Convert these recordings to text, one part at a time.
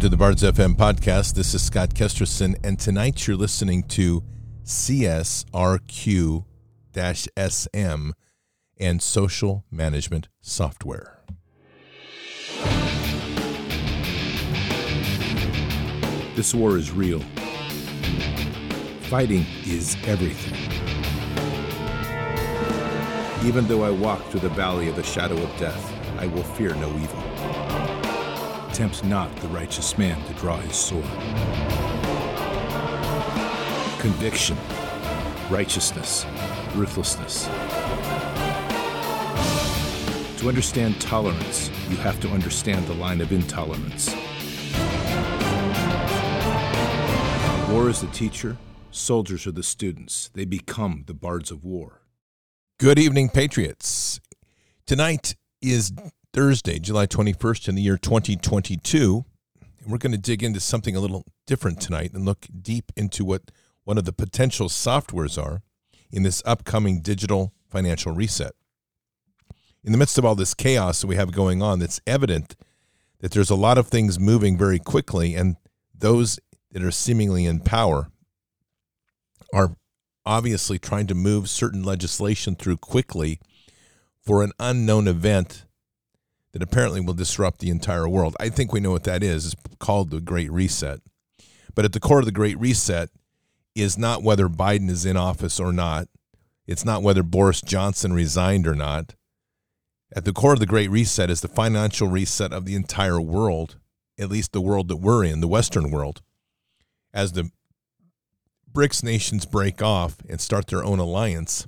Welcome to the Bards FM podcast. This is Scott Kesterson, and tonight you're listening to CSRQ SM and social management software. This war is real. Fighting is everything. Even though I walk through the valley of the shadow of death, I will fear no evil. Tempt not the righteous man to draw his sword. Conviction, righteousness, ruthlessness. To understand tolerance, you have to understand the line of intolerance. War is the teacher, soldiers are the students. They become the bards of war. Good evening, Patriots. Tonight is Thursday, July 21st in the year 2022. And we're going to dig into something a little different tonight and look deep into what one of the potential softwares are in this upcoming digital financial reset. In the midst of all this chaos that we have going on, it's evident that there's a lot of things moving very quickly, and those that are seemingly in power are obviously trying to move certain legislation through quickly for an unknown event that apparently will disrupt the entire world. I think we know what that is. It's called the Great Reset. But at the core of the Great Reset is not whether Biden is in office or not. It's not whether Boris Johnson resigned or not. At the core of the Great Reset is the financial reset of the entire world, at least the world that we're in, the Western world as the BRICS nations break off and start their own alliance,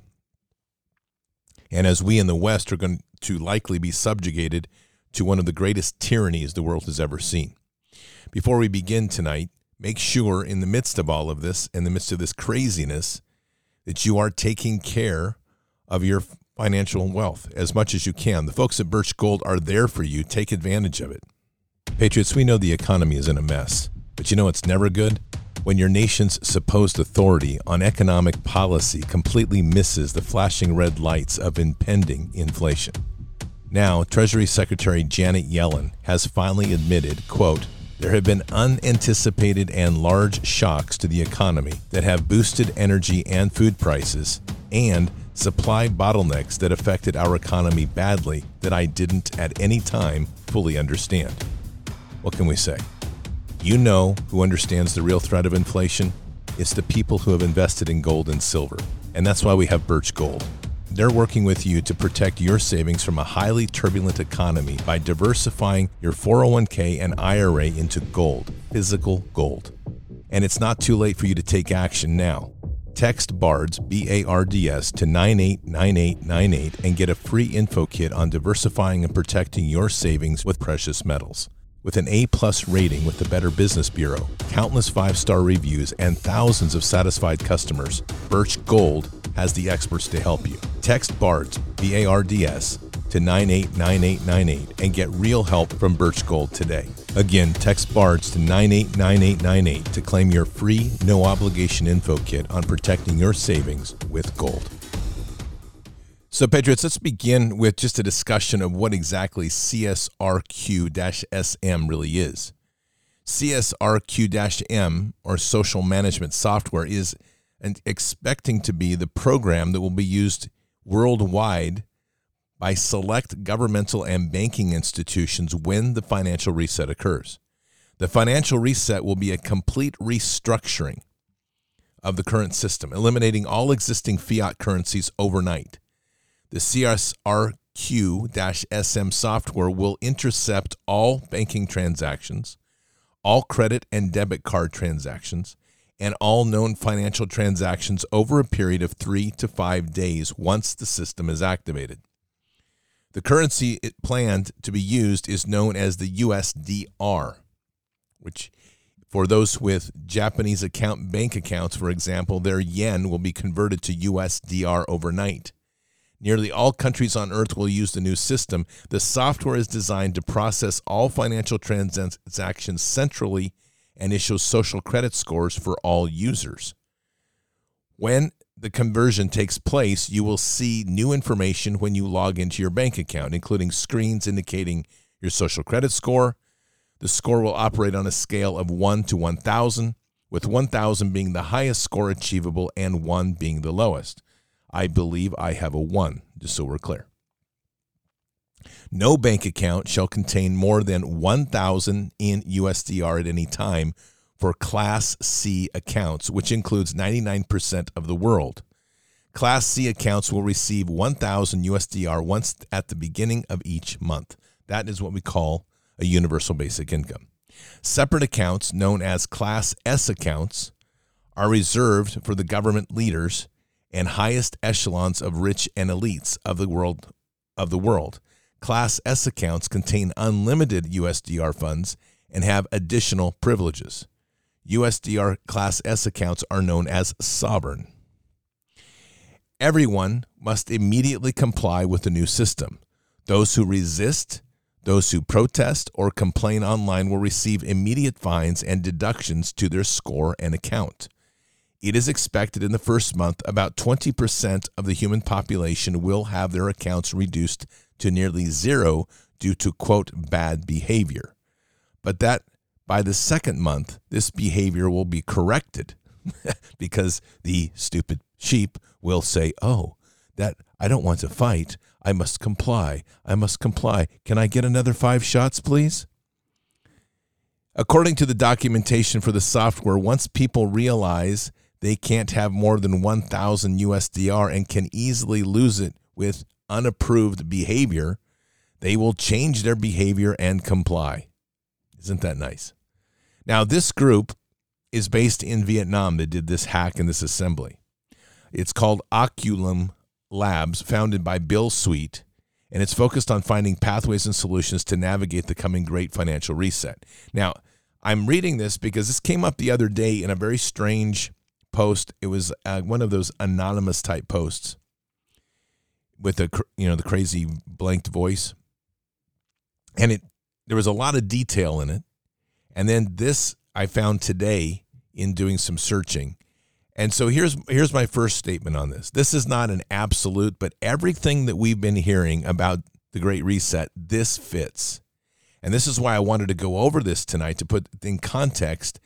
and as we in the West are going to likely be subjugated to one of the greatest tyrannies the world has ever seen. Before we begin tonight, make sure in the midst of all of this, in the midst of this craziness, that you are taking care of your financial wealth as much as you can. The folks at Birch Gold are there for you. Take advantage of it. Patriots, we know the economy is in a mess. But you know it's never good? When your nation's supposed authority on economic policy completely misses the flashing red lights of impending inflation. Now, Treasury Secretary Janet Yellen has finally admitted, quote, there have been unanticipated and large shocks to the economy that have boosted energy and food prices and supply bottlenecks that affected our economy badly that I didn't at any time fully understand. What can we say? You know who understands the real threat of inflation? It's the people who have invested in gold and silver. And that's why we have Birch Gold. They're working with you to protect your savings from a highly turbulent economy by diversifying your 401k and IRA into gold, physical gold. And it's not too late for you to take action now. Text BARDS, B A R D S, to 989898 and get a free info kit on diversifying and protecting your savings with precious metals. With an A plus rating with the Better Business Bureau, countless five star reviews, and thousands of satisfied customers, Birch Gold has the experts to help you. Text BARDS, B A R D S, to 989898 and get real help from Birch Gold today. Again, text BARDS to 989898 to claim your free, no obligation info kit on protecting your savings with gold. So, Patriots, let's begin with just a discussion of what exactly CSRQ SM really is. CSRQ M, or Social Management Software, is an, expecting to be the program that will be used worldwide by select governmental and banking institutions when the financial reset occurs. The financial reset will be a complete restructuring of the current system, eliminating all existing fiat currencies overnight. The CSRQ SM software will intercept all banking transactions, all credit and debit card transactions, and all known financial transactions over a period of three to five days once the system is activated. The currency it planned to be used is known as the USDR, which for those with Japanese account bank accounts, for example, their yen will be converted to USDR overnight. Nearly all countries on earth will use the new system. The software is designed to process all financial transactions centrally and issue social credit scores for all users. When the conversion takes place, you will see new information when you log into your bank account, including screens indicating your social credit score, The score will operate on a scale of 1 to 1,000, with 1,000 being the highest score achievable and 1 being the lowest. I believe I have a 1, just so we're clear. No bank account shall contain more than 1,000 in USDR at any time for Class C accounts, which includes 99% of the world. Class C accounts will receive 1,000 USDR once at the beginning of each month. That is what we call a universal basic income. Separate accounts, known as Class S accounts, are reserved for the government leaders and highest echelons of rich and elites of the world of the world. Class S accounts contain unlimited USDR funds and have additional privileges. USDR Class S accounts are known as sovereign. Everyone must immediately comply with the new system. Those who resist, those who protest or complain online will receive immediate fines and deductions to their score and account. It is expected in the first month about 20% of the human population will have their accounts reduced to nearly zero due to quote bad behavior. But that by the second month, this behavior will be corrected because the stupid sheep will say, Oh, that I don't want to fight. I must comply. I must comply. Can I get another five shots, please? According to the documentation for the software, once people realize they can't have more than 1,000 USDR and can easily lose it with unapproved behavior, they will change their behavior and comply. Isn't that nice? Now, this group is based in Vietnam that did this hack and this assembly. It's called Oculum Labs, founded by Bill Sweet, and it's focused on finding pathways and solutions to navigate the coming great financial reset. Now, I'm reading this because this came up the other day in a very strange post. It was uh, one of those anonymous type posts with a you know the crazy blanked voice, and it there was a lot of detail in it. And then this I found today in doing some searching and so here's here's my first statement on this. This is not an absolute, but everything that we've been hearing about the Great Reset, this fits. And this is why I wanted to go over this tonight to put in context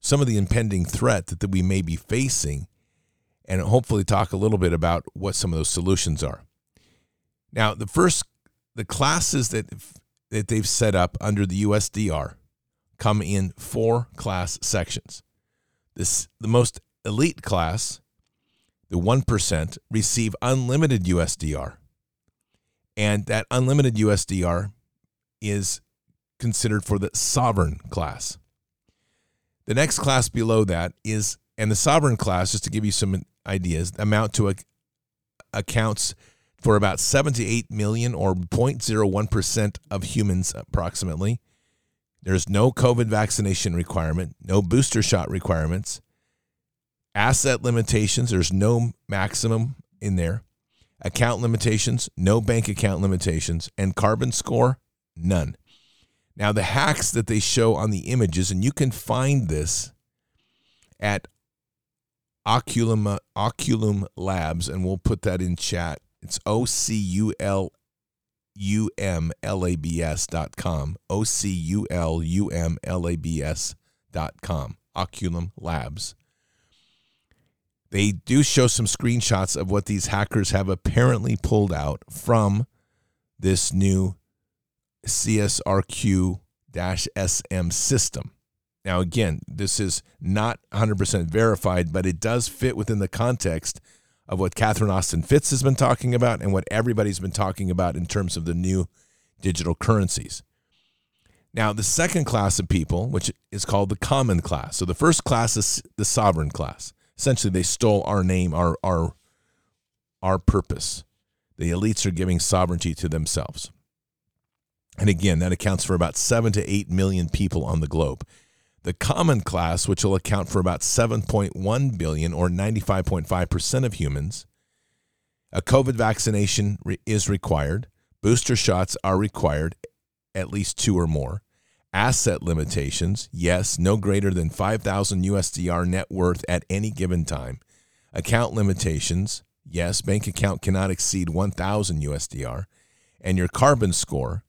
some of the impending threat that, that we may be facing and hopefully talk a little bit about what some of those solutions are. Now, the first the classes that that they've set up under the USDR come in four class sections. This the most elite class, the 1%, receive unlimited USDR. And that unlimited USDR is considered for the sovereign class. The next class below that is, and the sovereign class, just to give you some ideas, amount to a, accounts for about 78 million or 0.01% of humans approximately. There's no COVID vaccination requirement, no booster shot requirements, Asset limitations, there's no maximum in there. Account limitations, no bank account limitations. And carbon score, none. Now, the hacks that they show on the images, and you can find this at Oculum, Oculum Labs, and we'll put that in chat. It's O C U L U M L A B S dot com. O C U L U M L A B S dot com. Oculum Labs. They do show some screenshots of what these hackers have apparently pulled out from this new CSRQ SM system. Now, again, this is not 100% verified, but it does fit within the context of what Catherine Austin Fitts has been talking about and what everybody's been talking about in terms of the new digital currencies. Now, the second class of people, which is called the common class. So the first class is the sovereign class essentially they stole our name, our our our purpose. The elites are giving sovereignty to themselves. And again, that accounts for about 7 to 8 million people on the globe. The common class, which will account for about 7.1 billion or 95.5% of humans, a COVID vaccination is required. Booster shots are required, at least two or more. Asset limitations, yes, no greater than 5,000 USDR net worth at any given time. Account limitations, yes, bank account cannot exceed 1,000 USDR. And your carbon score,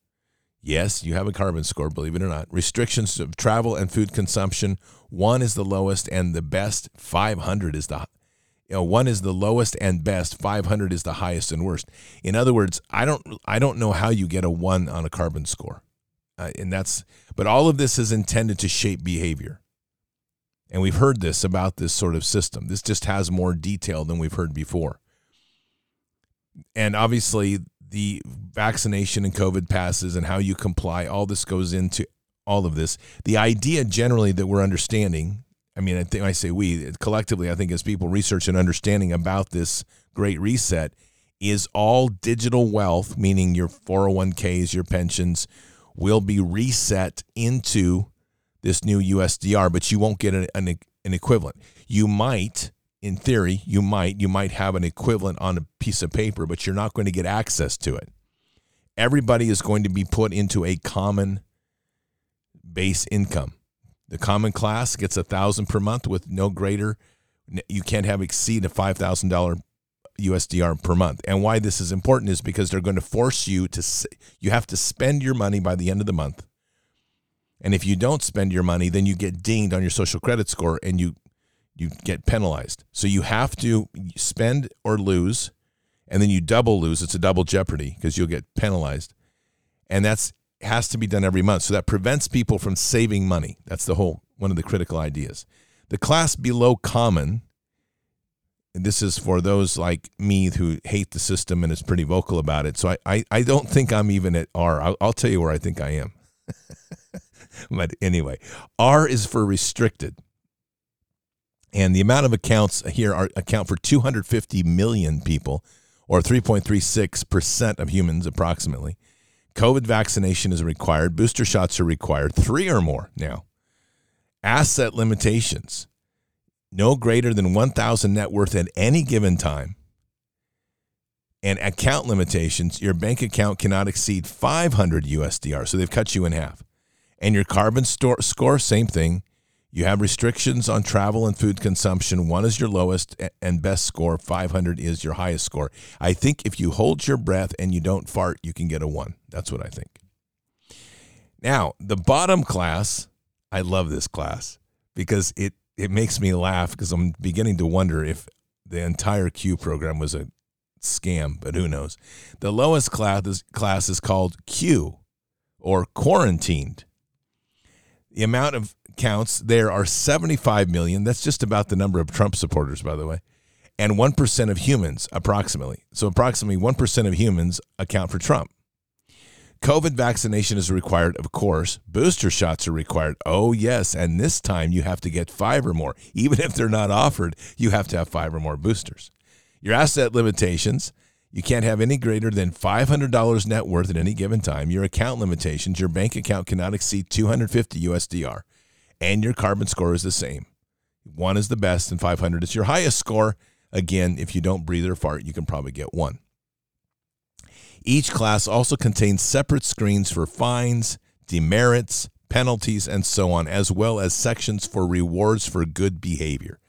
Yes, you have a carbon score, believe it or not. Restrictions of travel and food consumption. One is the lowest and the best. 500 is the you know, one is the lowest and best. 500 is the highest and worst. In other words, I don't I don't know how you get a 1 on a carbon score. Uh, and that's but all of this is intended to shape behavior. And we've heard this about this sort of system. This just has more detail than we've heard before. And obviously the vaccination and COVID passes and how you comply, all this goes into all of this. The idea generally that we're understanding, I mean, I think I say we collectively, I think as people research and understanding about this great reset, is all digital wealth, meaning your 401ks, your pensions, will be reset into this new USDR, but you won't get an, an, an equivalent. You might in theory, you might you might have an equivalent on a piece of paper, but you're not going to get access to it. Everybody is going to be put into a common base income. The common class gets a thousand per month with no greater. You can't have exceed a five thousand dollar USDR per month. And why this is important is because they're going to force you to. You have to spend your money by the end of the month. And if you don't spend your money, then you get dinged on your social credit score, and you you get penalized. So you have to spend or lose, and then you double lose. It's a double jeopardy because you'll get penalized, and that's has to be done every month. So that prevents people from saving money. That's the whole one of the critical ideas. The class below common. This is for those like me who hate the system and is pretty vocal about it. So I, I, I don't think I'm even at R. I'll, I'll tell you where I think I am. but anyway, R is for restricted. And the amount of accounts here are, account for 250 million people, or 3.36% of humans approximately. COVID vaccination is required. Booster shots are required, three or more now. Asset limitations no greater than 1,000 net worth at any given time. And account limitations your bank account cannot exceed 500 USDR. So they've cut you in half. And your carbon store, score, same thing. You have restrictions on travel and food consumption. One is your lowest and best score. 500 is your highest score. I think if you hold your breath and you don't fart, you can get a one. That's what I think. Now, the bottom class, I love this class because it, it makes me laugh because I'm beginning to wonder if the entire Q program was a scam, but who knows. The lowest class is, class is called Q or quarantined. The amount of counts, there are 75 million. That's just about the number of Trump supporters, by the way. And 1% of humans, approximately. So, approximately 1% of humans account for Trump. COVID vaccination is required, of course. Booster shots are required. Oh, yes. And this time you have to get five or more. Even if they're not offered, you have to have five or more boosters. Your asset limitations you can't have any greater than $500 net worth at any given time. Your account limitations, your bank account cannot exceed 250 USDR and your carbon score is the same. One is the best, and 500 is your highest score. Again, if you don't breathe or fart, you can probably get one. Each class also contains separate screens for fines, demerits, penalties, and so on, as well as sections for rewards for good behavior.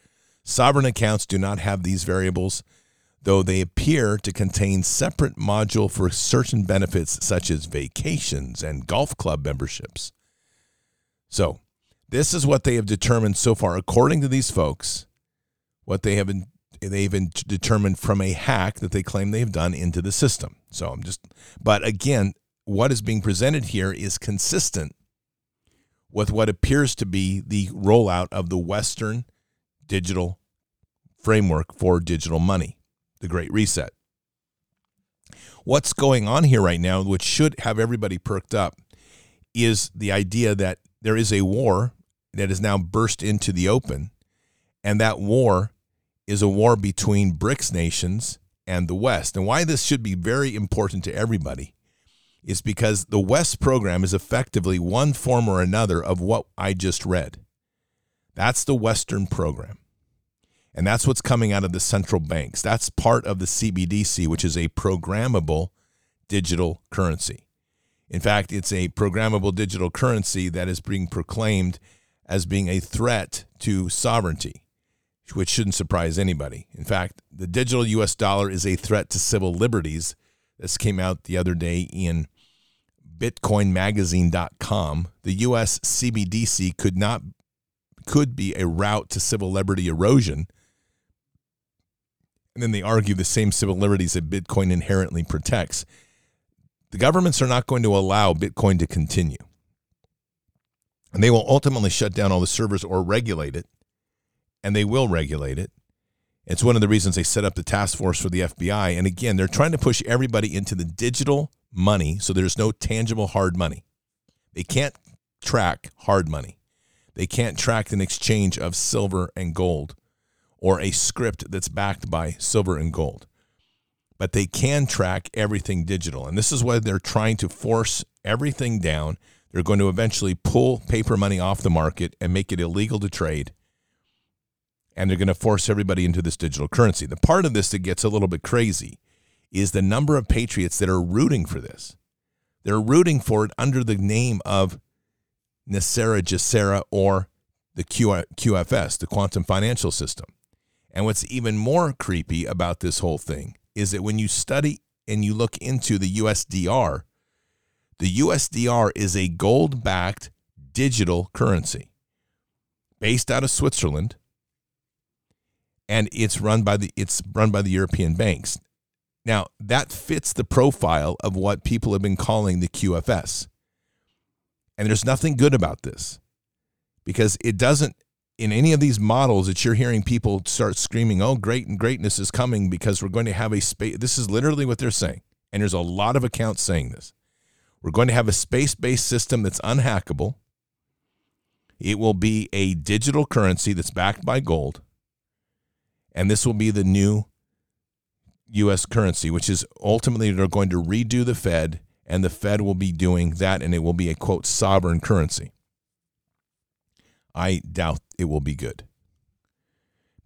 Sovereign accounts do not have these variables, though they appear to contain separate module for certain benefits such as vacations and golf club memberships. So, this is what they have determined so far, according to these folks, what they have been they've been determined from a hack that they claim they've done into the system. So I'm just, but again, what is being presented here is consistent with what appears to be the rollout of the Western digital framework for digital money, the Great Reset. What's going on here right now, which should have everybody perked up, is the idea that there is a war that has now burst into the open. And that war is a war between BRICS nations and the West. And why this should be very important to everybody is because the West program is effectively one form or another of what I just read. That's the Western program. And that's what's coming out of the central banks. That's part of the CBDC, which is a programmable digital currency. In fact, it's a programmable digital currency that is being proclaimed as being a threat to sovereignty, which shouldn't surprise anybody. In fact, the digital US dollar is a threat to civil liberties. This came out the other day in bitcoinmagazine.com, the US CBDC could not could be a route to civil liberty erosion. And then they argue the same civil liberties that Bitcoin inherently protects. The governments are not going to allow Bitcoin to continue. And they will ultimately shut down all the servers or regulate it. And they will regulate it. It's one of the reasons they set up the task force for the FBI. And again, they're trying to push everybody into the digital money so there's no tangible hard money. They can't track hard money. They can't track an exchange of silver and gold or a script that's backed by silver and gold. But they can track everything digital. And this is why they're trying to force everything down. They're going to eventually pull paper money off the market and make it illegal to trade. And they're going to force everybody into this digital currency. The part of this that gets a little bit crazy is the number of patriots that are rooting for this. They're rooting for it under the name of NESARA, GESARA, or the QFS, the Quantum Financial System. And what's even more creepy about this whole thing is that when you study and you look into the USDR, the USDR is a gold backed digital currency based out of Switzerland and it's run by the it's run by the European banks. Now, that fits the profile of what people have been calling the QFS. And there's nothing good about this because it doesn't, in any of these models that you're hearing people start screaming, oh, great and greatness is coming because we're going to have a space. This is literally what they're saying. And there's a lot of accounts saying this. We're going to have a space based system that's unhackable. It will be a digital currency that's backed by gold. And this will be the new U.S. currency, which is ultimately they're going to redo the Fed, and the Fed will be doing that, and it will be a quote sovereign currency. I doubt it will be good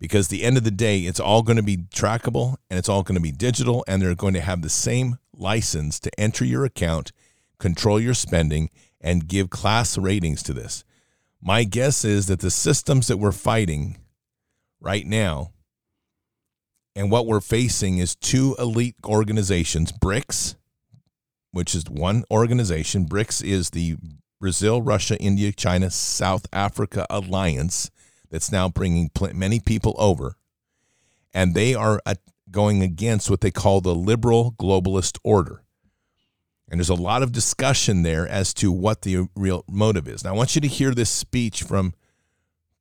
because the end of the day, it's all going to be trackable and it's all going to be digital, and they're going to have the same license to enter your account, control your spending, and give class ratings to this. My guess is that the systems that we're fighting right now and what we're facing is two elite organizations BRICS, which is one organization. BRICS is the Brazil, Russia, India, China, South Africa alliance that's now bringing many people over. And they are going against what they call the liberal globalist order. And there's a lot of discussion there as to what the real motive is. Now, I want you to hear this speech from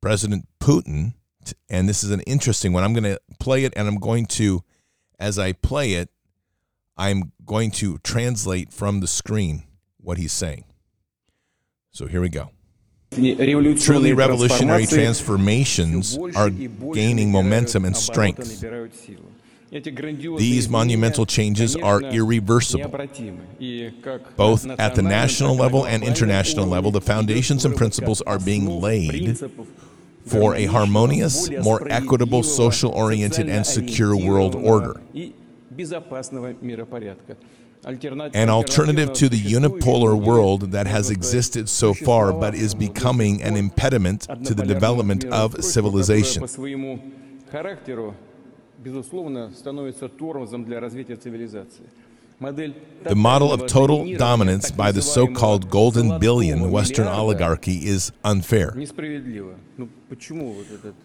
President Putin and this is an interesting one. I'm going to play it, and I'm going to, as I play it, I'm going to translate from the screen what he's saying. So here we go. Truly revolutionary transformations are gaining momentum and strength. These monumental changes are irreversible. Both at the national level and international level, the foundations and principles are being laid for a harmonious, more equitable, social oriented, and secure world order. An alternative to the unipolar world that has existed so far but is becoming an impediment to the development of civilization. The model of total dominance by the so called golden billion Western oligarchy is unfair.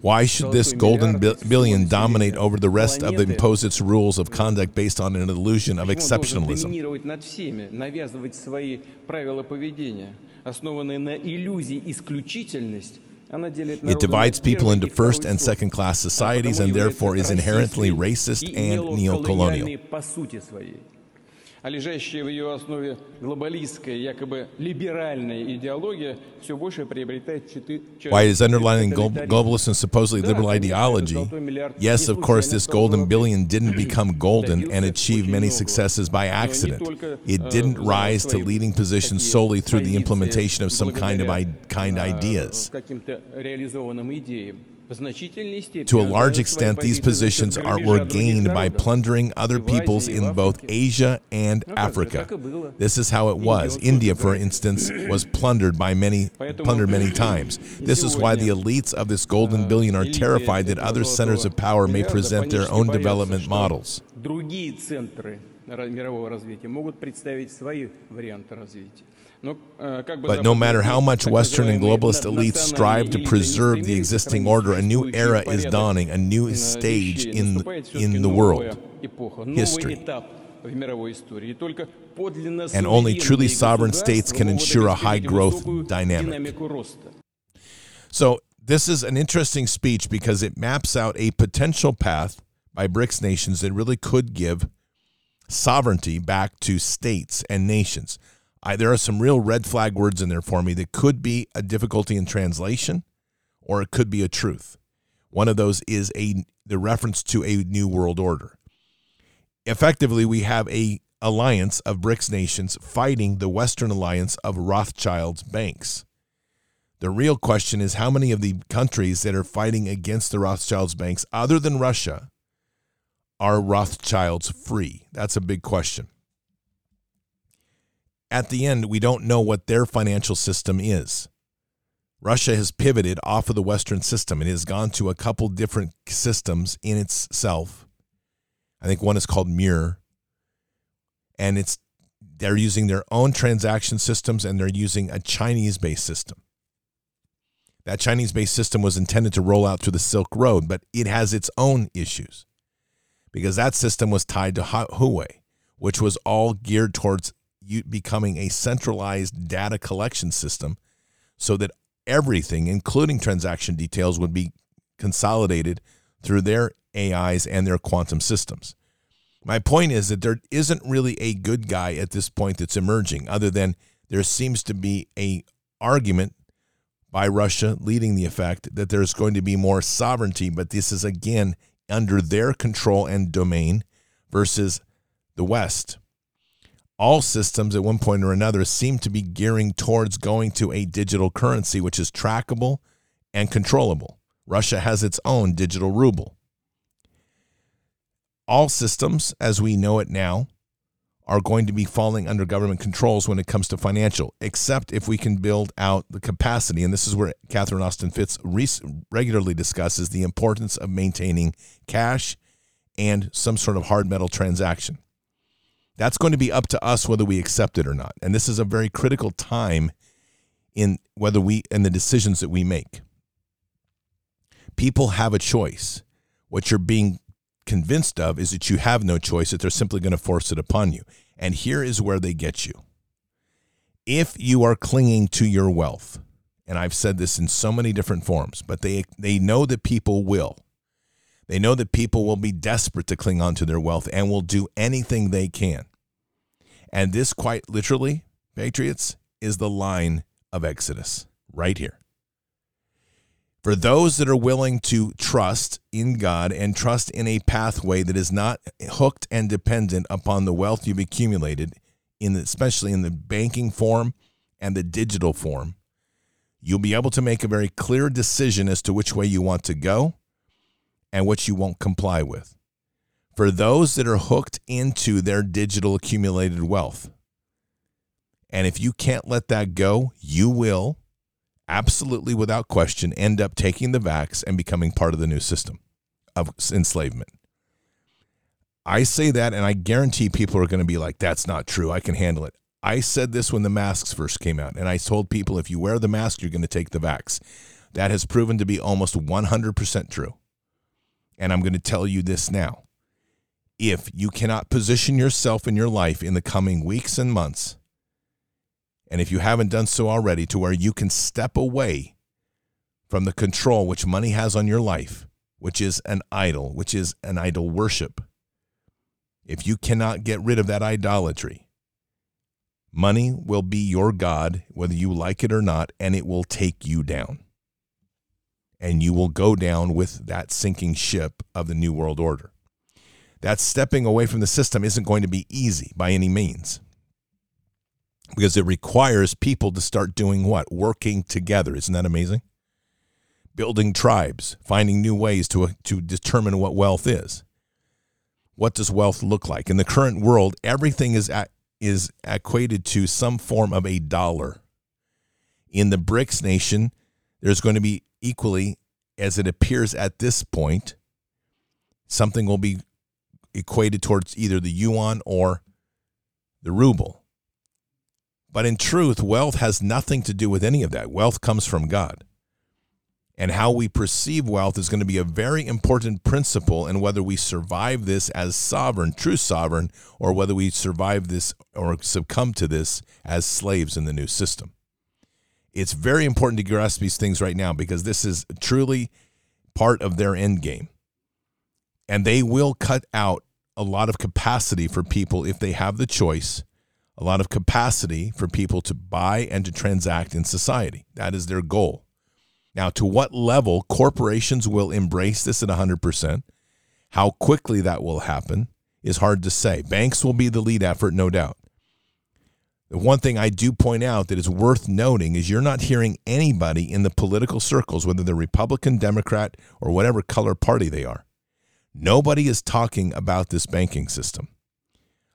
Why should this golden billion dominate over the rest of the impose its rules of conduct based on an illusion of exceptionalism? It divides people into first and second class societies and therefore is inherently racist and neocolonial а лежащая в ее основе глобалистская, якобы либеральная идеология все больше приобретает Why is underlying globalist and supposedly liberal ideology? Yes, of course, this golden billion didn't become golden and achieve many successes by accident. It didn't rise to leading positions solely through the implementation of some kind of kind ideas. To a large extent, these positions are, were gained by plundering other peoples in both Asia and Africa. This is how it was. India, for instance, was plundered by many plundered many times. This is why the elites of this golden billion are terrified that other centers of power may present their own development models. мирового развития могут представить свои варианты развития. But no matter how much Western and globalist elites strive to preserve the existing order, a new era is dawning, a new stage in, in the world history. And only truly sovereign states can ensure a high growth dynamic. So, this is an interesting speech because it maps out a potential path by BRICS nations that really could give sovereignty back to states and nations. I, there are some real red flag words in there for me that could be a difficulty in translation or it could be a truth. One of those is a the reference to a new world order. Effectively, we have a alliance of BRICS nations fighting the Western alliance of Rothschild's banks. The real question is how many of the countries that are fighting against the Rothschild's banks, other than Russia, are Rothschilds free? That's a big question at the end, we don't know what their financial system is. Russia has pivoted off of the Western system. It has gone to a couple different systems in itself. I think one is called Mir, and it's they're using their own transaction systems and they're using a Chinese-based system. That Chinese-based system was intended to roll out through the Silk Road, but it has its own issues because that system was tied to Huawei, which was all geared towards becoming a centralized data collection system so that everything, including transaction details, would be consolidated through their AIs and their quantum systems. My point is that there isn't really a good guy at this point that's emerging, other than there seems to be a argument by Russia leading the effect that there's going to be more sovereignty, but this is again under their control and domain versus the West all systems at one point or another seem to be gearing towards going to a digital currency, which is trackable and controllable. Russia has its own digital ruble. All systems, as we know it now, are going to be falling under government controls when it comes to financial, except if we can build out the capacity. And this is where Catherine Austin Fitts regularly discusses the importance of maintaining cash and some sort of hard metal transaction. That's going to be up to us whether we accept it or not. And this is a very critical time in whether we in the decisions that we make. People have a choice. What you're being convinced of is that you have no choice, that they're simply going to force it upon you. And here is where they get you. If you are clinging to your wealth, and I've said this in so many different forms, but they they know that people will. They know that people will be desperate to cling on to their wealth and will do anything they can. And this, quite literally, Patriots, is the line of Exodus right here. For those that are willing to trust in God and trust in a pathway that is not hooked and dependent upon the wealth you've accumulated, in the, especially in the banking form and the digital form, you'll be able to make a very clear decision as to which way you want to go and what you won't comply with for those that are hooked into their digital accumulated wealth. And if you can't let that go, you will absolutely without question end up taking the vax and becoming part of the new system of enslavement. I say that and I guarantee people are going to be like that's not true. I can handle it. I said this when the masks first came out and I told people if you wear the mask you're going to take the vax. That has proven to be almost 100% true. And I'm going to tell you this now if you cannot position yourself in your life in the coming weeks and months, and if you haven't done so already, to where you can step away from the control which money has on your life, which is an idol, which is an idol worship. If you cannot get rid of that idolatry, money will be your God, whether you like it or not, and it will take you down. And you will go down with that sinking ship of the New World Order that stepping away from the system isn't going to be easy by any means because it requires people to start doing what? Working together. Isn't that amazing? Building tribes, finding new ways to, to determine what wealth is. What does wealth look like? In the current world, everything is, is equated to some form of a dollar. In the BRICS nation, there's going to be equally, as it appears at this point, something will be equated towards either the yuan or the ruble. But in truth, wealth has nothing to do with any of that. Wealth comes from God. And how we perceive wealth is going to be a very important principle in whether we survive this as sovereign, true sovereign, or whether we survive this or succumb to this as slaves in the new system. It's very important to grasp these things right now because this is truly part of their end game. And they will cut out a lot of capacity for people if they have the choice, a lot of capacity for people to buy and to transact in society. That is their goal. Now, to what level corporations will embrace this at 100%, how quickly that will happen is hard to say. Banks will be the lead effort, no doubt. The one thing I do point out that is worth noting is you're not hearing anybody in the political circles, whether they're Republican, Democrat, or whatever color party they are. Nobody is talking about this banking system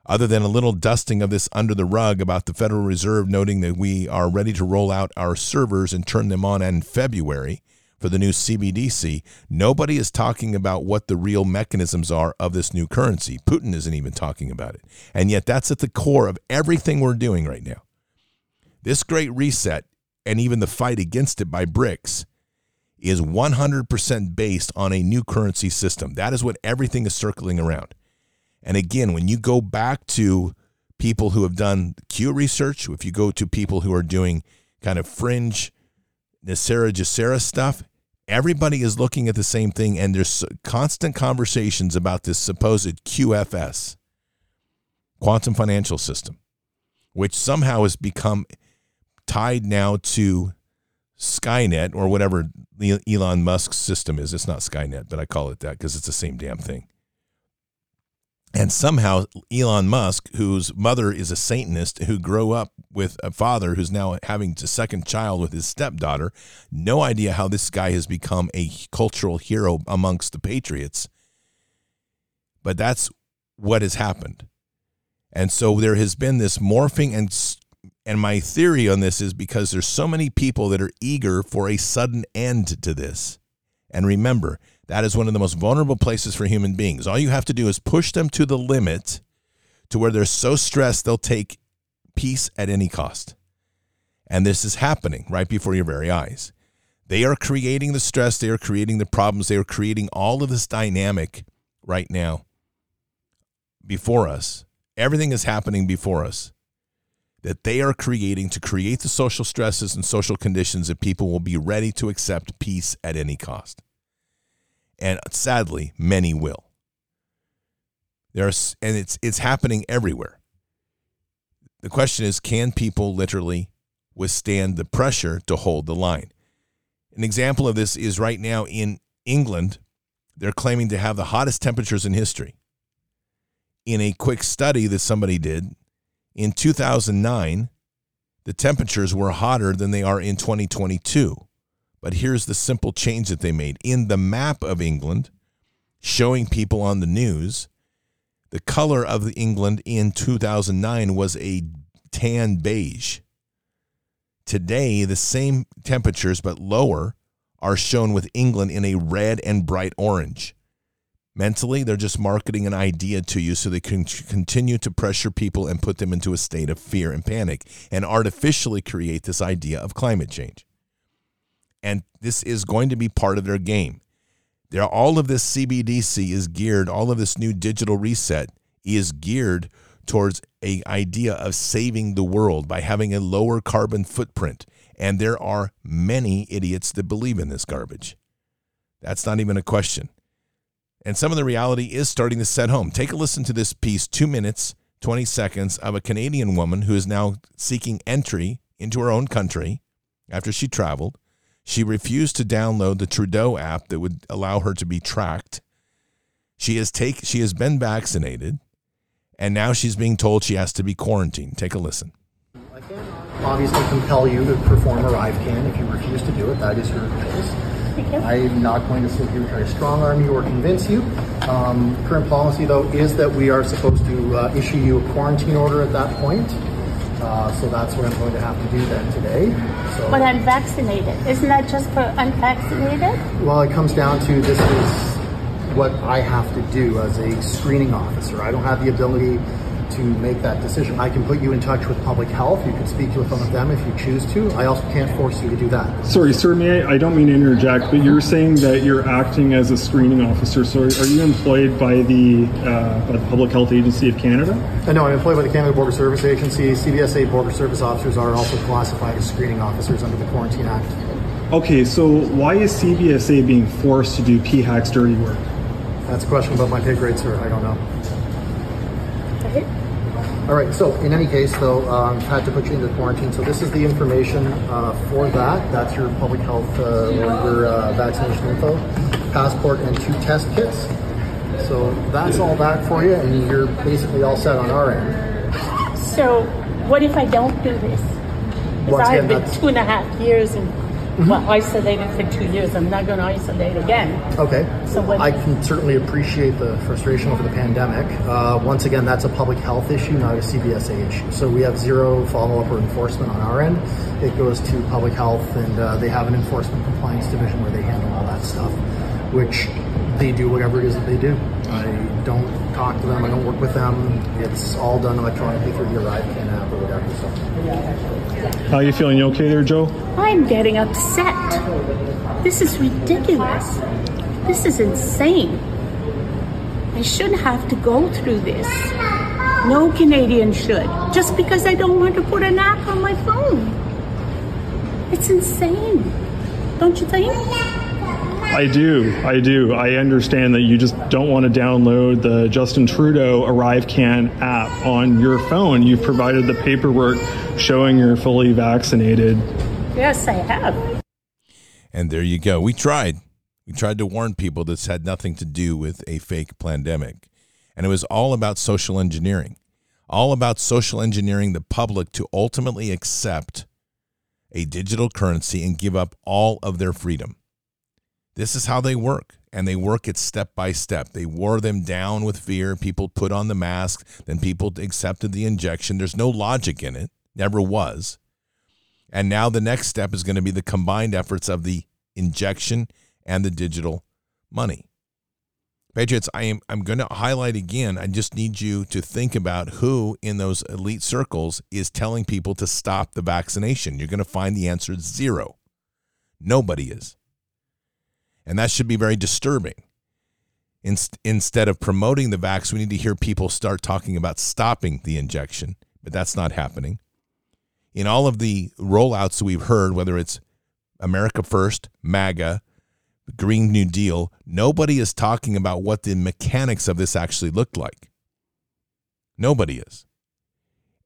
other than a little dusting of this under the rug about the Federal Reserve noting that we are ready to roll out our servers and turn them on in February for the new CBDC, nobody is talking about what the real mechanisms are of this new currency. Putin isn't even talking about it. And yet, that's at the core of everything we're doing right now. This great reset and even the fight against it by BRICS is 100% based on a new currency system. That is what everything is circling around. And again, when you go back to people who have done Q research, if you go to people who are doing kind of fringe NESARA GESARA stuff, everybody is looking at the same thing. And there's constant conversations about this supposed QFS, quantum financial system, which somehow has become tied now to Skynet or whatever Elon Musk's system is. It's not Skynet, but I call it that because it's the same damn thing. And somehow Elon Musk, whose mother is a Satanist, who grew up with a father who's now having a second child with his stepdaughter, no idea how this guy has become a cultural hero amongst the patriots. But that's what has happened. And so there has been this morphing and and my theory on this is because there's so many people that are eager for a sudden end to this. And remember, that is one of the most vulnerable places for human beings. All you have to do is push them to the limit to where they're so stressed they'll take peace at any cost. And this is happening right before your very eyes. They are creating the stress, they are creating the problems, they are creating all of this dynamic right now before us. Everything is happening before us that they are creating to create the social stresses and social conditions that people will be ready to accept peace at any cost and sadly, many will. There's and it's it's happening everywhere. The question is, can people literally withstand the pressure to hold the line? An example of this is right now in England, they're claiming to have the hottest temperatures in history. In a quick study that somebody did in 2009, the temperatures were hotter than they are in 2022. But here's the simple change that they made in the map of England, showing people on the news. The color of England in 2009 was a tan beige. Today, the same temperatures but lower are shown with England in a red and bright orange. Mentally, they're just marketing an idea to you so they can continue to pressure people and put them into a state of fear and panic and artificially create this idea of climate change and this is going to be part of their game. There, all of this CBDC is geared, all of this new digital reset is geared towards a idea of saving the world by having a lower carbon footprint. And there are many idiots that believe in this garbage. That's not even a question. And some of the reality is starting to set home. Take a listen to this piece, two minutes, 20 seconds, of a Canadian woman who is now seeking entry into her own country after she traveled she refused to download the Trudeau app that would allow her to be tracked. She has take she has been vaccinated and now she's being told she has to be quarantined. Take a listen. I can obviously compel you to perform a ArriveCan. If you refuse to do it, that is your choice. I'm not going to sit here and try to strong arm you or convince you. Um, current policy, though, is that we are supposed to uh, issue you a quarantine order at that point. Uh, so that's what I'm going to have to do then today. So, but I'm vaccinated. Isn't that just for unvaccinated? Well, it comes down to this is what I have to do as a screening officer. I don't have the ability to make that decision. I can put you in touch with public health. You can speak with one of them if you choose to. I also can't force you to do that. Sorry, sir, may I, I don't mean to interject, but you're saying that you're acting as a screening officer. So are you employed by the, uh, by the Public Health Agency of Canada? Uh, no, I'm employed by the Canada Border Service Agency. CBSA Border Service officers are also classified as screening officers under the Quarantine Act. Okay, so why is CBSA being forced to do PHAC's dirty work? That's a question about my pay grade, sir. I don't know. All right, so in any case, though, um, had to put you into quarantine. So this is the information uh, for that. That's your public health uh, or your uh, vaccination info, passport, and two test kits. So that's all that for you, and you're basically all set on our end. So what if I don't do this? Because I've been two and a half years and well, isolated for two years. I'm not going to isolate again. Okay. So I can certainly appreciate the frustration over the pandemic. Uh, once again, that's a public health issue, not a CBSA issue. So we have zero follow-up or enforcement on our end. It goes to public health, and uh, they have an enforcement compliance division where they handle all that stuff, which they do whatever it is that they do. I don't talk to them. I don't work with them. It's all done electronically through the ArriveCan app or whatever. So. How are you feeling? You okay there, Joe? I'm getting upset. This is ridiculous. This is insane. I shouldn't have to go through this. No Canadian should. Just because I don't want to put an app on my phone. It's insane. Don't you think? I do. I do. I understand that you just don't want to download the Justin Trudeau Arrive Can app on your phone. You've provided the paperwork showing you're fully vaccinated. Yes, I have. And there you go. We tried. We tried to warn people this had nothing to do with a fake pandemic. And it was all about social engineering, all about social engineering the public to ultimately accept a digital currency and give up all of their freedom. This is how they work. And they work it step by step. They wore them down with fear. People put on the mask. Then people accepted the injection. There's no logic in it, never was. And now the next step is going to be the combined efforts of the injection and the digital money. Patriots, I am I'm going to highlight again. I just need you to think about who in those elite circles is telling people to stop the vaccination. You're going to find the answer is zero. Nobody is. And that should be very disturbing. In, instead of promoting the vax, we need to hear people start talking about stopping the injection, but that's not happening. In all of the rollouts we've heard, whether it's America First, MAGA, Green New Deal, nobody is talking about what the mechanics of this actually looked like. Nobody is.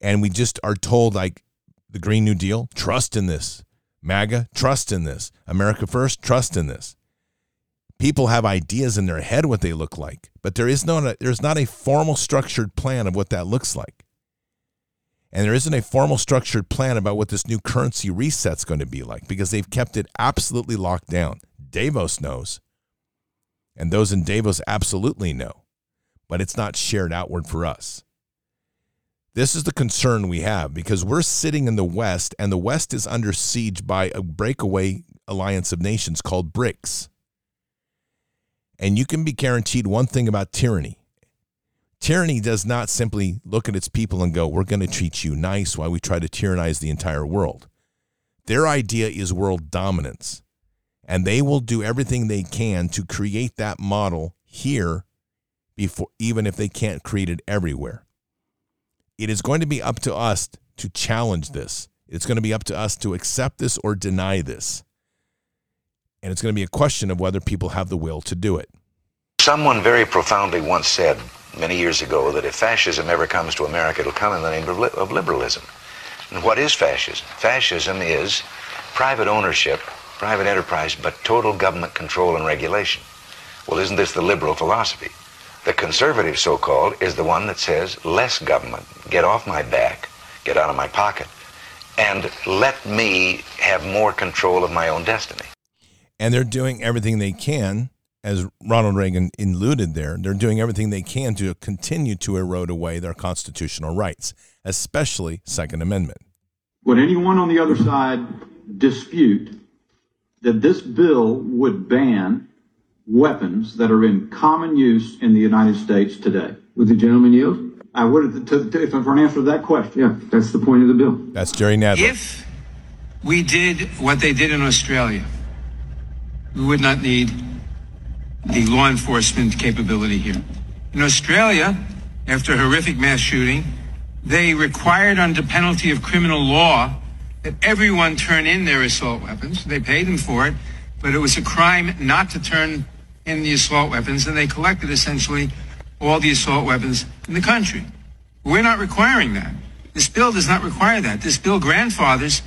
And we just are told, like, the Green New Deal, trust in this. MAGA, trust in this. America First, trust in this. People have ideas in their head what they look like, but there is no there's not a formal structured plan of what that looks like. And there isn't a formal structured plan about what this new currency reset's going to be like because they've kept it absolutely locked down. Davos knows. And those in Davos absolutely know. But it's not shared outward for us. This is the concern we have because we're sitting in the West and the West is under siege by a breakaway alliance of nations called BRICS. And you can be guaranteed one thing about tyranny tyranny does not simply look at its people and go, we're going to treat you nice while we try to tyrannize the entire world. Their idea is world dominance. And they will do everything they can to create that model here before even if they can't create it everywhere. It is going to be up to us to challenge this. It's going to be up to us to accept this or deny this. And it's going to be a question of whether people have the will to do it. Someone very profoundly once said many years ago that if fascism ever comes to America, it'll come in the name of, li- of liberalism. And what is fascism? Fascism is private ownership, private enterprise, but total government control and regulation. Well, isn't this the liberal philosophy? The conservative, so called, is the one that says less government, get off my back, get out of my pocket, and let me have more control of my own destiny. And they're doing everything they can as Ronald Reagan alluded there, they're doing everything they can to continue to erode away their constitutional rights, especially Second Amendment. Would anyone on the other side dispute that this bill would ban weapons that are in common use in the United States today? Would the gentleman yield? I would, to, to, if for an answer to that question. Yeah, that's the point of the bill. That's Jerry Nadler. If we did what they did in Australia, we would not need the law enforcement capability here. In Australia, after a horrific mass shooting, they required under penalty of criminal law that everyone turn in their assault weapons. They paid them for it, but it was a crime not to turn in the assault weapons, and they collected essentially all the assault weapons in the country. We're not requiring that. This bill does not require that. This bill grandfathers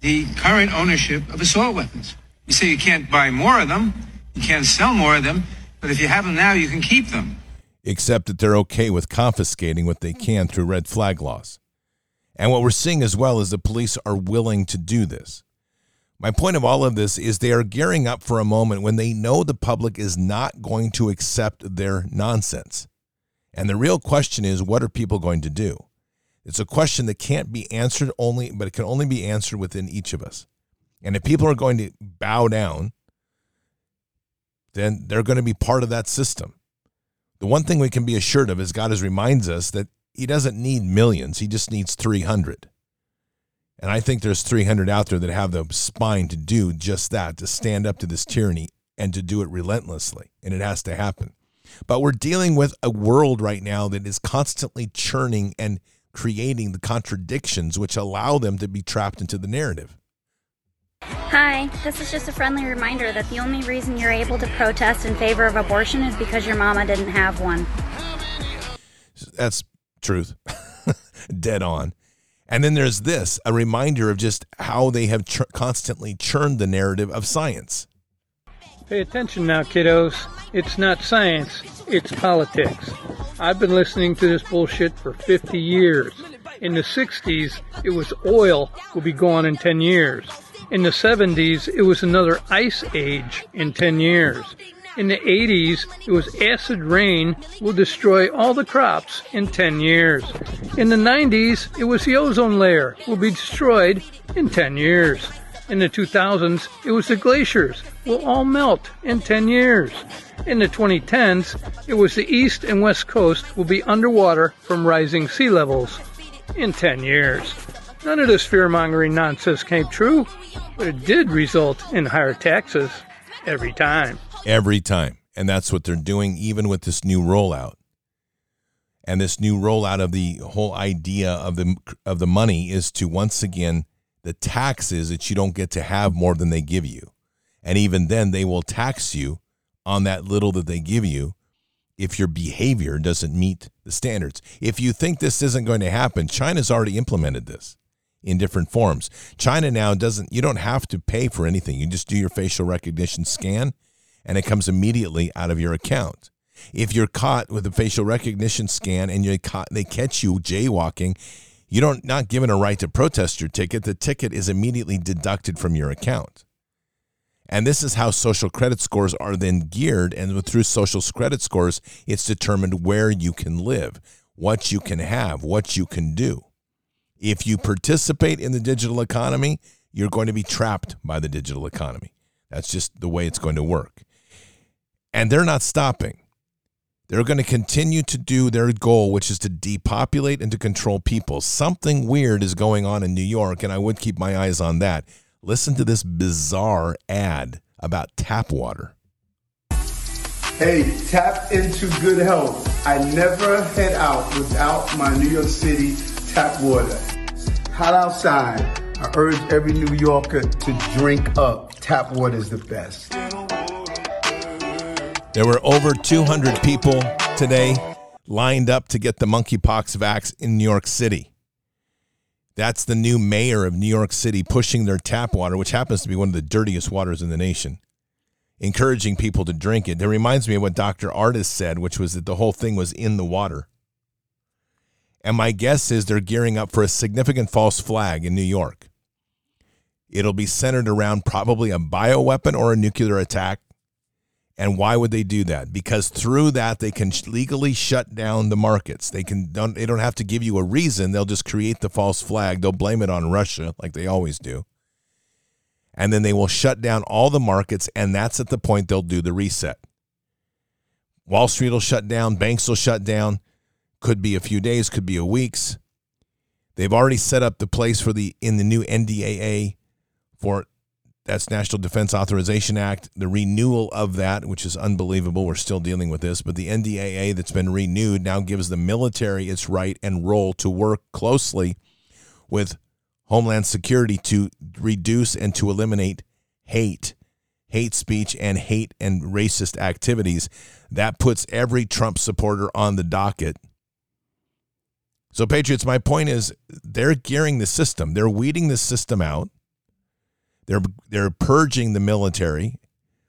the current ownership of assault weapons. You say you can't buy more of them, you can't sell more of them, but if you have them now, you can keep them. Except that they're okay with confiscating what they can through red flag laws. And what we're seeing as well is the police are willing to do this. My point of all of this is they are gearing up for a moment when they know the public is not going to accept their nonsense. And the real question is what are people going to do? It's a question that can't be answered only, but it can only be answered within each of us. And if people are going to bow down, then they're going to be part of that system. The one thing we can be assured of is God has reminds us that he doesn't need millions, he just needs 300. And I think there's 300 out there that have the spine to do just that, to stand up to this tyranny and to do it relentlessly. And it has to happen. But we're dealing with a world right now that is constantly churning and creating the contradictions which allow them to be trapped into the narrative. Hi, this is just a friendly reminder that the only reason you're able to protest in favor of abortion is because your mama didn't have one. That's truth. Dead on. And then there's this a reminder of just how they have ch- constantly churned the narrative of science. Pay attention now, kiddos. It's not science, it's politics. I've been listening to this bullshit for 50 years. In the 60s, it was oil will be gone in 10 years. In the 70s, it was another ice age in 10 years. In the 80s, it was acid rain will destroy all the crops in 10 years. In the 90s, it was the ozone layer will be destroyed in 10 years. In the 2000s, it was the glaciers will all melt in 10 years. In the 2010s, it was the east and west coast will be underwater from rising sea levels in 10 years. None of this fear mongering nonsense came true, but it did result in higher taxes every time every time. And that's what they're doing, even with this new rollout. And this new rollout of the whole idea of the of the money is to once again the taxes that you don't get to have more than they give you. And even then they will tax you on that little that they give you if your behavior doesn't meet the standards. If you think this isn't going to happen, China's already implemented this in different forms. China now doesn't you don't have to pay for anything. You just do your facial recognition scan and it comes immediately out of your account. If you're caught with a facial recognition scan and you're caught, they catch you jaywalking, you don't not given a right to protest your ticket. The ticket is immediately deducted from your account. And this is how social credit scores are then geared. And through social credit scores, it's determined where you can live, what you can have, what you can do. If you participate in the digital economy, you're going to be trapped by the digital economy. That's just the way it's going to work. And they're not stopping. They're going to continue to do their goal, which is to depopulate and to control people. Something weird is going on in New York, and I would keep my eyes on that. Listen to this bizarre ad about tap water. Hey, tap into good health. I never head out without my New York City tap water. Hot outside. I urge every New Yorker to drink up. Tap water is the best. There were over 200 people today lined up to get the monkeypox vax in New York City. That's the new mayor of New York City pushing their tap water, which happens to be one of the dirtiest waters in the nation, encouraging people to drink it. That reminds me of what Dr. Ardis said, which was that the whole thing was in the water. And my guess is they're gearing up for a significant false flag in New York. It'll be centered around probably a bioweapon or a nuclear attack and why would they do that? Because through that they can legally shut down the markets. They can don't they don't have to give you a reason. They'll just create the false flag. They'll blame it on Russia like they always do. And then they will shut down all the markets and that's at the point they'll do the reset. Wall Street will shut down, banks will shut down. Could be a few days, could be a weeks. They've already set up the place for the in the new NDAA for that's National Defense Authorization Act, the renewal of that, which is unbelievable. We're still dealing with this, but the NDAA that's been renewed now gives the military its right and role to work closely with Homeland Security to reduce and to eliminate hate, hate speech, and hate and racist activities. That puts every Trump supporter on the docket. So, Patriots, my point is they're gearing the system, they're weeding the system out they're they're purging the military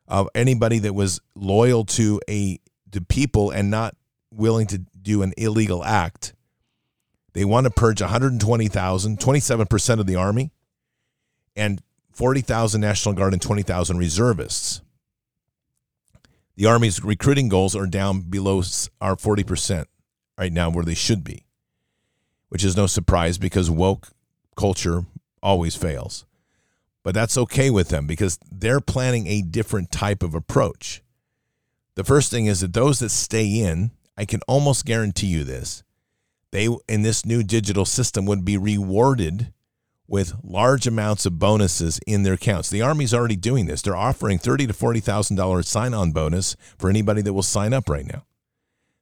of anybody that was loyal to a to people and not willing to do an illegal act. They want to purge 120,000, 27% of the army and 40,000 National Guard and 20,000 reservists. The army's recruiting goals are down below our 40% right now where they should be. Which is no surprise because woke culture always fails. But that's okay with them because they're planning a different type of approach. The first thing is that those that stay in, I can almost guarantee you this, they in this new digital system would be rewarded with large amounts of bonuses in their accounts. The Army's already doing this. They're offering thirty to forty thousand dollars sign-on bonus for anybody that will sign up right now.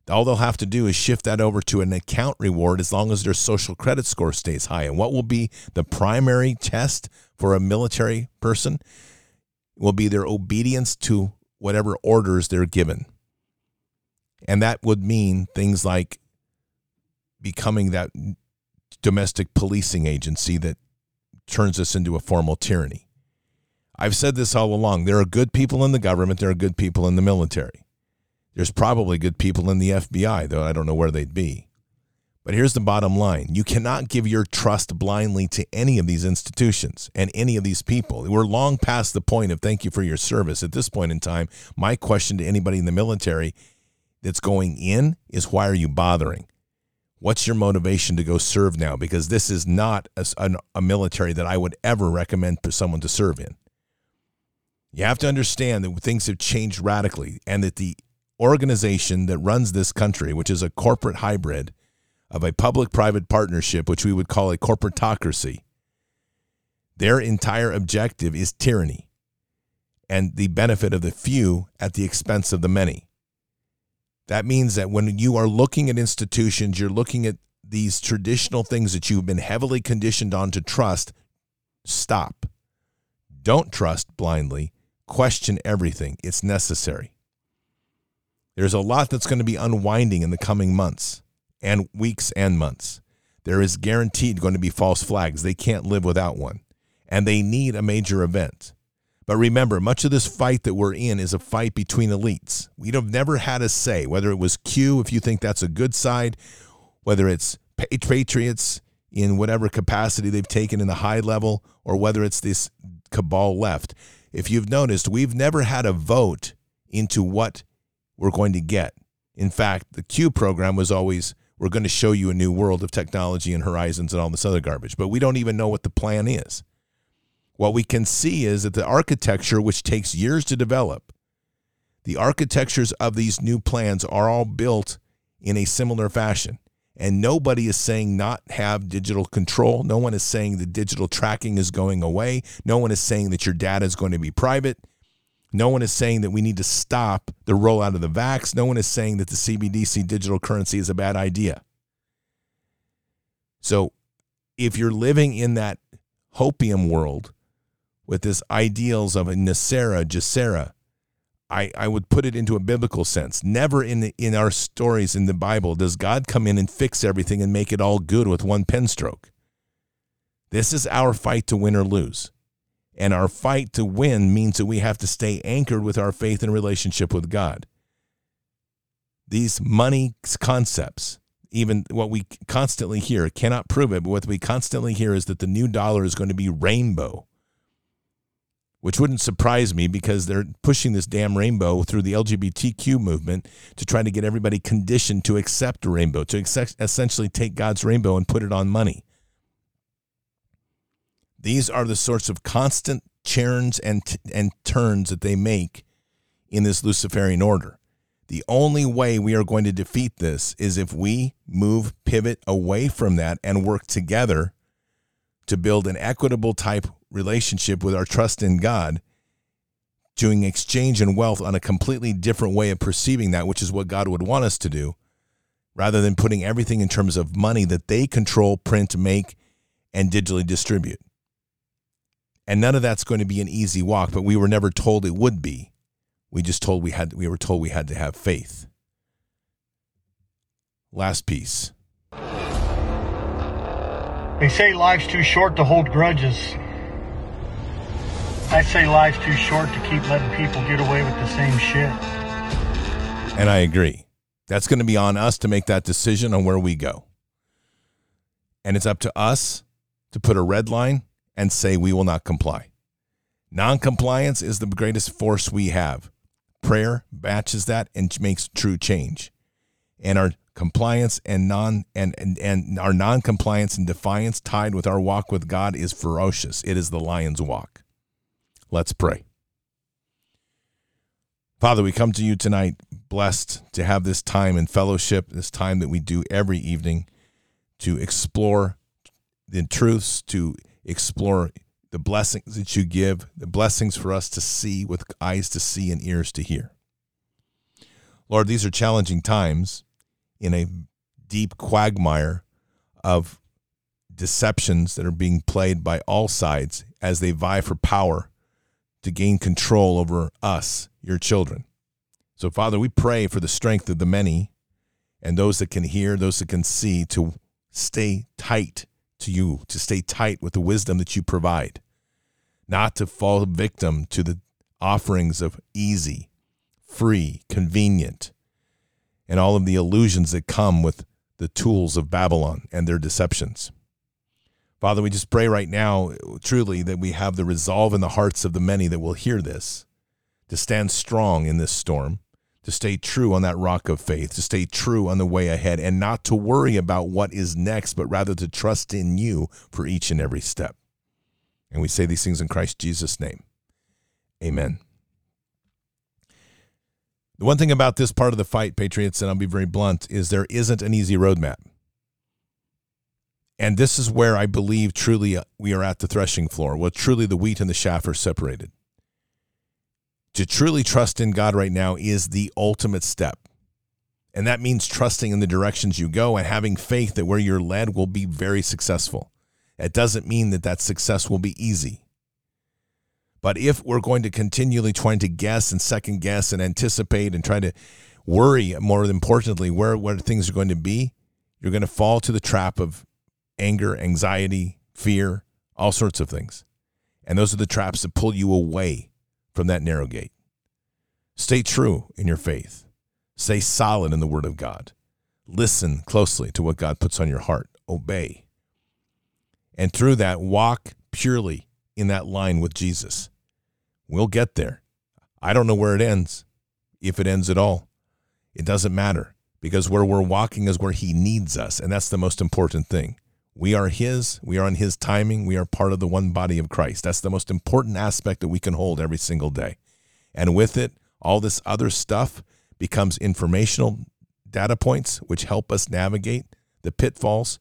All they'll have to do is shift that over to an account reward as long as their social credit score stays high. And what will be the primary test for a military person will be their obedience to whatever orders they're given. And that would mean things like becoming that domestic policing agency that turns us into a formal tyranny. I've said this all along. There are good people in the government, there are good people in the military. There's probably good people in the FBI, though I don't know where they'd be. But here's the bottom line you cannot give your trust blindly to any of these institutions and any of these people. We're long past the point of thank you for your service. At this point in time, my question to anybody in the military that's going in is why are you bothering? What's your motivation to go serve now? Because this is not a, a military that I would ever recommend for someone to serve in. You have to understand that things have changed radically and that the organization that runs this country, which is a corporate hybrid of a public private partnership, which we would call a corporatocracy, their entire objective is tyranny and the benefit of the few at the expense of the many. That means that when you are looking at institutions, you're looking at these traditional things that you've been heavily conditioned on to trust. Stop. Don't trust blindly. Question everything. It's necessary. There's a lot that's going to be unwinding in the coming months and weeks and months. There is guaranteed going to be false flags. They can't live without one. And they need a major event. But remember, much of this fight that we're in is a fight between elites. We'd have never had a say, whether it was Q, if you think that's a good side, whether it's Patriots in whatever capacity they've taken in the high level, or whether it's this cabal left. If you've noticed, we've never had a vote into what we're going to get. In fact, the Q program was always we're going to show you a new world of technology and horizons and all this other garbage, but we don't even know what the plan is. What we can see is that the architecture, which takes years to develop, the architectures of these new plans are all built in a similar fashion. And nobody is saying not have digital control. No one is saying the digital tracking is going away. No one is saying that your data is going to be private. No one is saying that we need to stop the rollout of the vax. No one is saying that the CBDC digital currency is a bad idea. So if you're living in that hopium world with this ideals of a NESARA, GESARA, I, I would put it into a biblical sense. Never in the, in our stories in the Bible does God come in and fix everything and make it all good with one pen stroke. This is our fight to win or lose. And our fight to win means that we have to stay anchored with our faith and relationship with God. These money concepts, even what we constantly hear, cannot prove it, but what we constantly hear is that the new dollar is going to be rainbow, which wouldn't surprise me because they're pushing this damn rainbow through the LGBTQ movement to try to get everybody conditioned to accept a rainbow, to essentially take God's rainbow and put it on money. These are the sorts of constant churns and, and turns that they make in this Luciferian order. The only way we are going to defeat this is if we move, pivot away from that, and work together to build an equitable type relationship with our trust in God, doing exchange and wealth on a completely different way of perceiving that, which is what God would want us to do, rather than putting everything in terms of money that they control, print, make, and digitally distribute. And none of that's going to be an easy walk, but we were never told it would be. We just told we had we were told we had to have faith. Last piece. They say life's too short to hold grudges. I say life's too short to keep letting people get away with the same shit. And I agree. That's going to be on us to make that decision on where we go. And it's up to us to put a red line and say we will not comply. Noncompliance is the greatest force we have. Prayer matches that and makes true change. And our compliance and non and, and, and our non-compliance and defiance tied with our walk with God is ferocious. It is the lion's walk. Let's pray. Father, we come to you tonight blessed to have this time in fellowship, this time that we do every evening to explore the truths, to explore the blessings that you give, the blessings for us to see with eyes to see and ears to hear. Lord, these are challenging times in a deep quagmire of deceptions that are being played by all sides as they vie for power to gain control over us, your children. So, Father, we pray for the strength of the many and those that can hear, those that can see, to stay tight to you, to stay tight with the wisdom that you provide, not to fall victim to the offerings of easy, free, convenient, and all of the illusions that come with the tools of Babylon and their deceptions. Father, we just pray right now, truly, that we have the resolve in the hearts of the many that will hear this to stand strong in this storm, to stay true on that rock of faith, to stay true on the way ahead, and not to worry about what is next, but rather to trust in you for each and every step. And we say these things in Christ Jesus' name. Amen. The one thing about this part of the fight, Patriots, and I'll be very blunt, is there isn't an easy roadmap. And this is where I believe truly we are at the threshing floor, where truly the wheat and the chaff are separated. To truly trust in God right now is the ultimate step. And that means trusting in the directions you go and having faith that where you're led will be very successful. It doesn't mean that that success will be easy. But if we're going to continually trying to guess and second guess and anticipate and try to worry, more importantly, where what things are going to be, you're going to fall to the trap of anger, anxiety, fear, all sorts of things. And those are the traps that pull you away from that narrow gate. Stay true in your faith. Stay solid in the Word of God. Listen closely to what God puts on your heart. Obey. And through that, walk purely in that line with Jesus. We'll get there. I don't know where it ends, if it ends at all. It doesn't matter because where we're walking is where He needs us. And that's the most important thing. We are His, we are on His timing, we are part of the one body of Christ. That's the most important aspect that we can hold every single day. And with it, all this other stuff becomes informational data points which help us navigate the pitfalls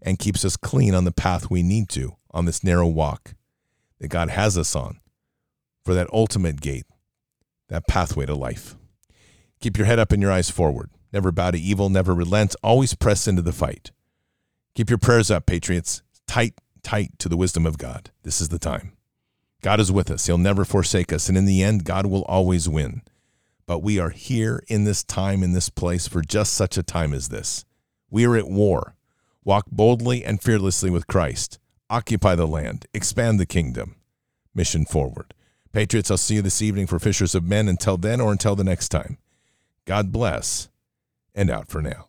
and keeps us clean on the path we need to on this narrow walk that God has us on for that ultimate gate, that pathway to life. Keep your head up and your eyes forward. Never bow to evil, never relent, always press into the fight. Keep your prayers up, Patriots. Tight, tight to the wisdom of God. This is the time. God is with us. He'll never forsake us. And in the end, God will always win. But we are here in this time, in this place, for just such a time as this. We are at war. Walk boldly and fearlessly with Christ. Occupy the land. Expand the kingdom. Mission forward. Patriots, I'll see you this evening for Fishers of Men. Until then or until the next time, God bless and out for now.